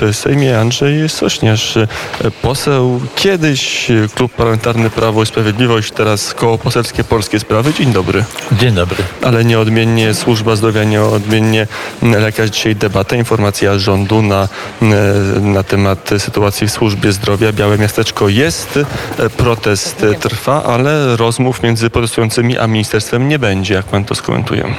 W Sejmie Andrzej Sośnierz, poseł, kiedyś Klub Parlamentarny Prawo i Sprawiedliwość, teraz Koło Poselskie Polskie Sprawy. Dzień dobry. Dzień dobry. Ale nieodmiennie służba zdrowia, nieodmiennie lekarz. Dzisiaj debata, informacja rządu na, na temat sytuacji w służbie zdrowia. Białe Miasteczko jest, protest trwa, ale rozmów między protestującymi a ministerstwem nie będzie. Jak pan to skomentuje?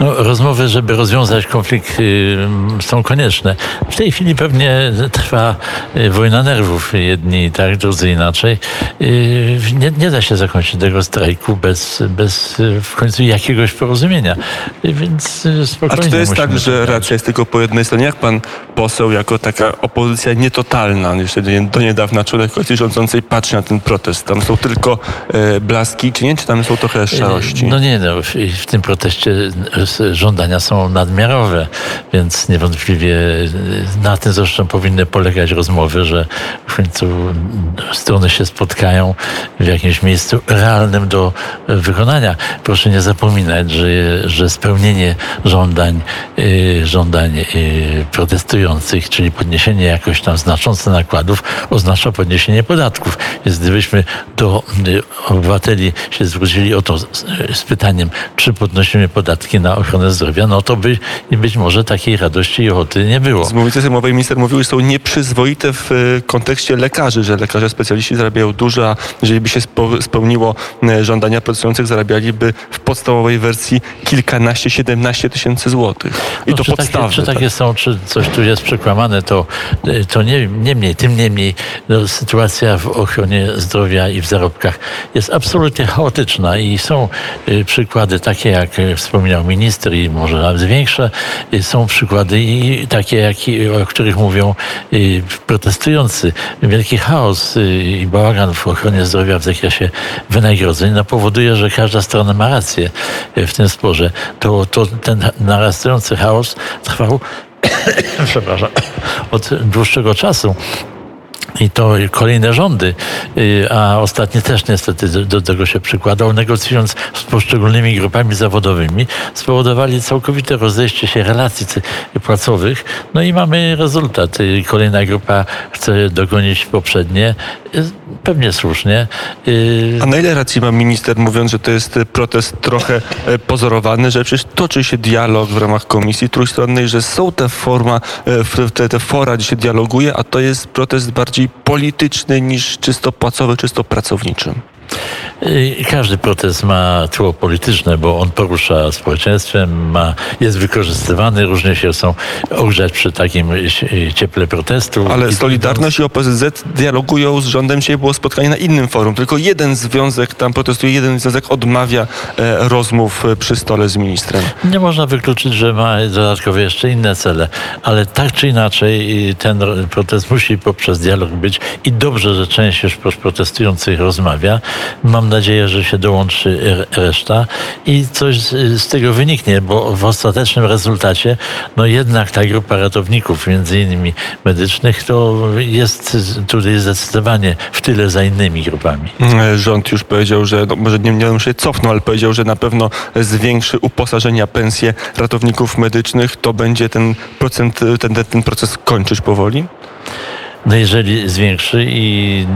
No, rozmowy, żeby rozwiązać konflikt y, są konieczne. W tej chwili pewnie trwa y, wojna nerwów. Jedni tak, drudzy inaczej. Y, nie, nie da się zakończyć tego strajku bez, bez w końcu jakiegoś porozumienia. Więc spokojnie. A czy to jest tak, że racja jest tylko po jednej stronie? Jak pan poseł, jako taka opozycja nietotalna, jeszcze do niedawna członek koalicji rządzącej patrzy na ten protest? Tam są tylko e, blaski, czy nie? Czy tam są trochę szarości? No nie, no, w, w tym proteście żądania są nadmiarowe, więc niewątpliwie na tym zresztą powinny polegać rozmowy, że w końcu strony się spotkają w jakimś miejscu realnym do wykonania. Proszę nie zapominać, że, że spełnienie żądań, y, żądań protestujących, czyli podniesienie jakoś tam znaczące nakładów, oznacza podniesienie podatków. Więc gdybyśmy do obywateli się zwrócili o to z pytaniem, czy podnosimy podatki na ochronę zdrowia, no to by być może takiej radości i ochoty nie było. Z mównicy sejmowej minister mówił, że są nieprzyzwoite w e, kontekście lekarzy, że lekarze specjaliści zarabiają dużo, a jeżeli by się spełniło e, żądania protestujących, zarabialiby w podstawowej wersji kilkanaście, siedemnaście tysięcy złotych. I no, to czy podstawy. Takie, czy takie są, czy coś tu jest przekłamane, to, e, to nie, niemniej, tym niemniej no, sytuacja w ochronie zdrowia i w zarobkach jest absolutnie chaotyczna i są y, przykłady takie, jak wspominał minister, minister i może nawet większe. Są przykłady i takie, jak, o których mówią protestujący. Wielki chaos i bałagan w ochronie zdrowia w zakresie wynagrodzeń no, powoduje, że każda strona ma rację w tym sporze. To, to ten narastający chaos trwał przepraszam, od dłuższego czasu. I to kolejne rządy, y, a ostatnie też niestety do, tego się przykładał, negocjując z poszczególnymi grupami zawodowymi, spowodowali całkowite rozejście się relacji płacowych. No i mamy rezultat. Y, kolejna grupa chce dogonić poprzednie, y, pewnie słusznie. A na ile racji ma minister, mówiąc, że to jest protest trochę e, pozorowany, że przecież toczy się dialog w ramach komisji trójstronnej, że są te forma, te, te fora, gdzie się dialoguje, a to jest protest bardziej polityczny niż czysto płacowy, czysto pracowniczy. Każdy protest ma tło polityczne, bo on porusza społeczeństwem, ma, jest wykorzystywany, różnie się są ogrzać przy takim cieple protestu. Ale Solidarność i OPZZ dialogują z rządem. Dzisiaj było spotkanie na innym forum. Tylko jeden związek tam protestuje, jeden związek odmawia e, rozmów e, przy stole z ministrem. Nie można wykluczyć, że ma dodatkowo jeszcze inne cele, ale tak czy inaczej ten protest musi poprzez dialog być i dobrze, że część już protestujących rozmawia. Mam nadzieję, że się dołączy reszta i coś z tego wyniknie, bo w ostatecznym rezultacie, no jednak ta grupa ratowników, między innymi medycznych, to jest tutaj zdecydowanie w tyle za innymi grupami. Rząd już powiedział, że no, może nie, nie się cofnął, ale powiedział, że na pewno zwiększy uposażenia, pensje ratowników medycznych. To będzie ten procent, ten, ten proces kończyć powoli? No jeżeli zwiększy i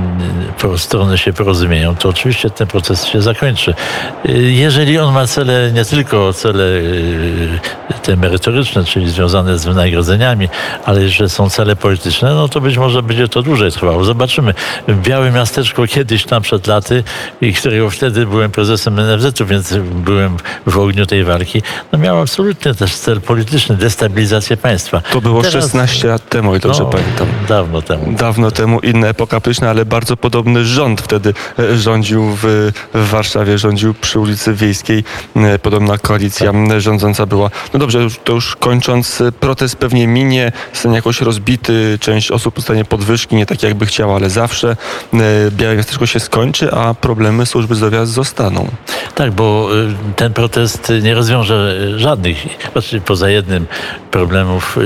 strony się porozumieją, to oczywiście ten proces się zakończy. Jeżeli on ma cele, nie tylko cele y, te merytoryczne, czyli związane z wynagrodzeniami, ale jeszcze są cele polityczne, no to być może będzie to dłużej trwało. Zobaczymy. Białe miasteczko kiedyś tam przed laty, i którego wtedy byłem prezesem NFZ-u, więc byłem w ogniu tej walki, no miał absolutnie też cel polityczny, destabilizację państwa. To było Teraz, 16 lat temu, i dobrze no, pamiętam. Dawno temu. Dawno temu, inna epoka polityczna, ale bardzo podobny rząd wtedy e, rządził w, w Warszawie, rządził przy ulicy Wiejskiej. E, podobna koalicja tak. rządząca była. No dobrze, to już kończąc, protest pewnie minie, zostanie jakoś rozbity, część osób dostanie podwyżki, nie tak jakby chciała, ale zawsze. Białe Miasteczko się skończy, a problemy służby zdrowia zostaną. Tak, bo ten protest nie rozwiąże żadnych, znaczy poza jednym, problemów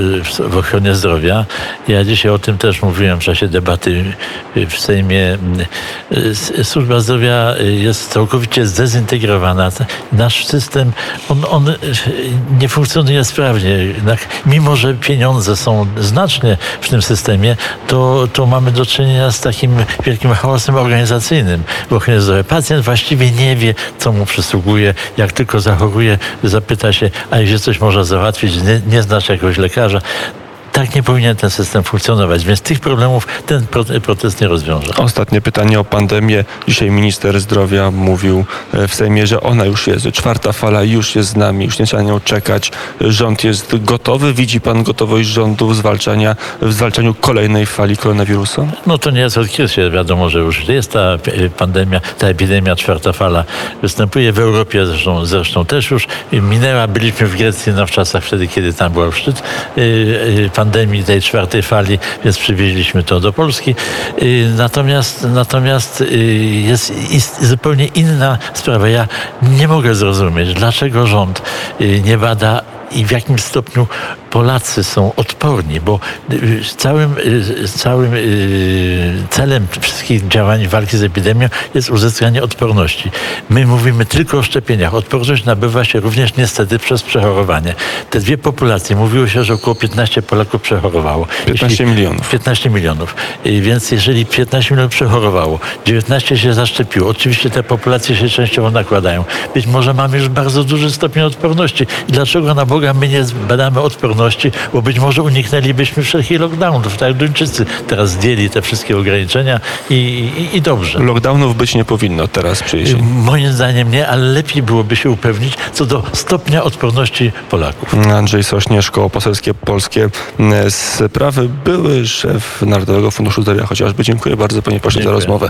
w ochronie zdrowia. Ja dzisiaj o tym też mówiłem mówiłem w czasie debaty w Sejmie, służba zdrowia jest całkowicie zdezintegrowana. Nasz system, on, on nie funkcjonuje sprawnie. Mimo, że pieniądze są znaczne w tym systemie, to, to mamy do czynienia z takim wielkim chaosem organizacyjnym w ochronie zdrowia. Pacjent właściwie nie wie, co mu przysługuje. Jak tylko zachoruje, zapyta się, a jeśli coś można załatwić, nie, nie znasz jakiegoś lekarza. Tak nie powinien ten system funkcjonować, więc tych problemów ten pro- protest nie rozwiąże. Ostatnie pytanie o pandemię. Dzisiaj minister zdrowia mówił e, w Sejmie, że ona już jest. Czwarta fala już jest z nami, już nie trzeba na nią czekać. Rząd jest gotowy. Widzi pan gotowość rządu w, zwalczania, w zwalczaniu kolejnej fali koronawirusa? No to nie jest od kiedy wiadomo, że już jest ta e, pandemia, ta epidemia, czwarta fala występuje w Europie zresztą, zresztą też już minęła. Byliśmy w Grecji no, w czasach wtedy, kiedy tam był szczyt y, y, pandemii tej czwartej fali, więc przywieźliśmy to do Polski. Y, Natomiast, natomiast y, jest, jest zupełnie inna sprawa. Ja nie mogę zrozumieć, dlaczego rząd y, nie bada i w jakim stopniu Polacy są odporni, bo y, całym, y, całym y, celem wszystkich działań walki z epidemią jest uzyskanie odporności. My mówimy tylko o szczepieniach. Odporność nabywa się również niestety przez przechorowanie. Te dwie populacje, mówiło się, że około 15 Polaków przechorowało. 15 milionów. 15 milionów. Więc jeżeli 15 milionów przechorowało, 19 się zaszczepiło, oczywiście te populacje się częściowo nakładają. Być może mamy już bardzo duży stopień odporności. I dlaczego na Boga my nie badamy odporności? Bo być może uniknęlibyśmy wszelkich lockdownów, tak jak Duńczycy teraz zdjęli te wszystkie ograniczenia i, i, i dobrze. Lockdownów być nie powinno teraz przy jesieni. Moim zdaniem nie, ale lepiej byłoby się upewnić co do stopnia odporności Polaków. Andrzej Sośnierz, Koło Poselskie Polskie e, Sprawy, były szef Narodowego Funduszu Zdrowia chociażby. Dziękuję bardzo panie pośle za rozmowę.